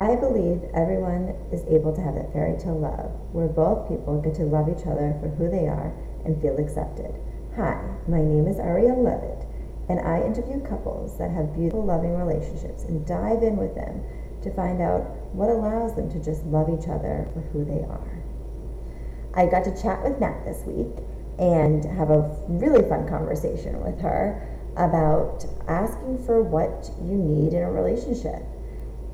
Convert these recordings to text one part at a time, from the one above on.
I believe everyone is able to have that fairy tale love where both people get to love each other for who they are and feel accepted. Hi, my name is Ariel Levitt, and I interview couples that have beautiful, loving relationships and dive in with them to find out what allows them to just love each other for who they are. I got to chat with Nat this week and have a really fun conversation with her about asking for what you need in a relationship.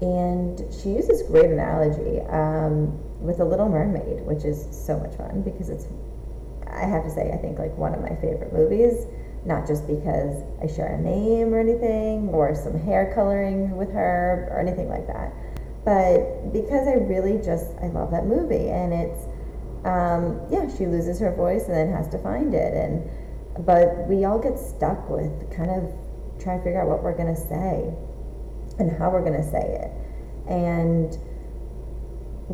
And she uses great analogy um, with The Little Mermaid, which is so much fun because it's, I have to say, I think like one of my favorite movies. Not just because I share a name or anything, or some hair coloring with her, or anything like that, but because I really just I love that movie, and it's um, yeah, she loses her voice and then has to find it, and but we all get stuck with kind of trying to figure out what we're going to say and how we're going to say it. And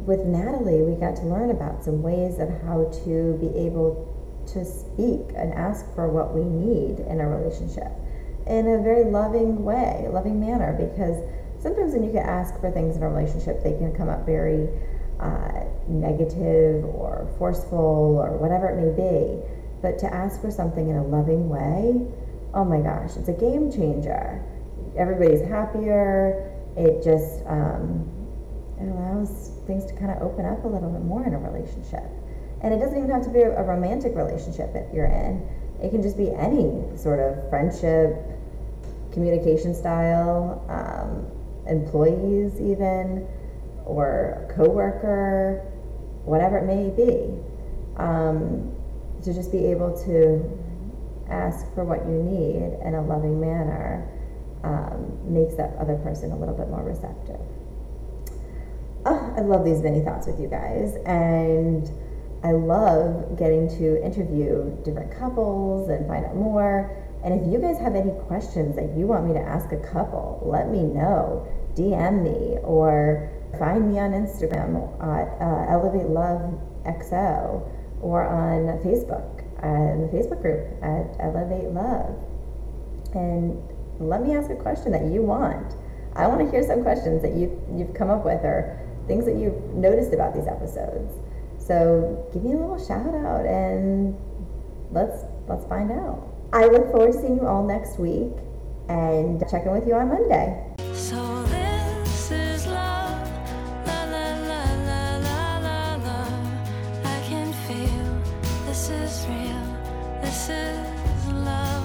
with Natalie, we got to learn about some ways of how to be able to speak and ask for what we need in a relationship in a very loving way, loving manner, because sometimes when you can ask for things in a relationship, they can come up very uh, negative or forceful or whatever it may be. But to ask for something in a loving way, oh my gosh, it's a game changer everybody's happier. It just um, it allows things to kind of open up a little bit more in a relationship. And it doesn't even have to be a romantic relationship that you're in. It can just be any sort of friendship, communication style, um, employees even, or coworker, whatever it may be. Um, to just be able to ask for what you need in a loving manner um, makes that other person a little bit more receptive. Oh, I love these mini thoughts with you guys, and I love getting to interview different couples and find out more. And if you guys have any questions that you want me to ask a couple, let me know. DM me or find me on Instagram at uh, Elevate Love XO or on Facebook uh, in the Facebook group at Elevate Love. And let me ask a question that you want. I want to hear some questions that you, you've come up with or things that you've noticed about these episodes. So give me a little shout out and let's let's find out. I look forward to seeing you all next week and checking with you on Monday. So this is love, la la la la la la la. I can feel this is real, this is love.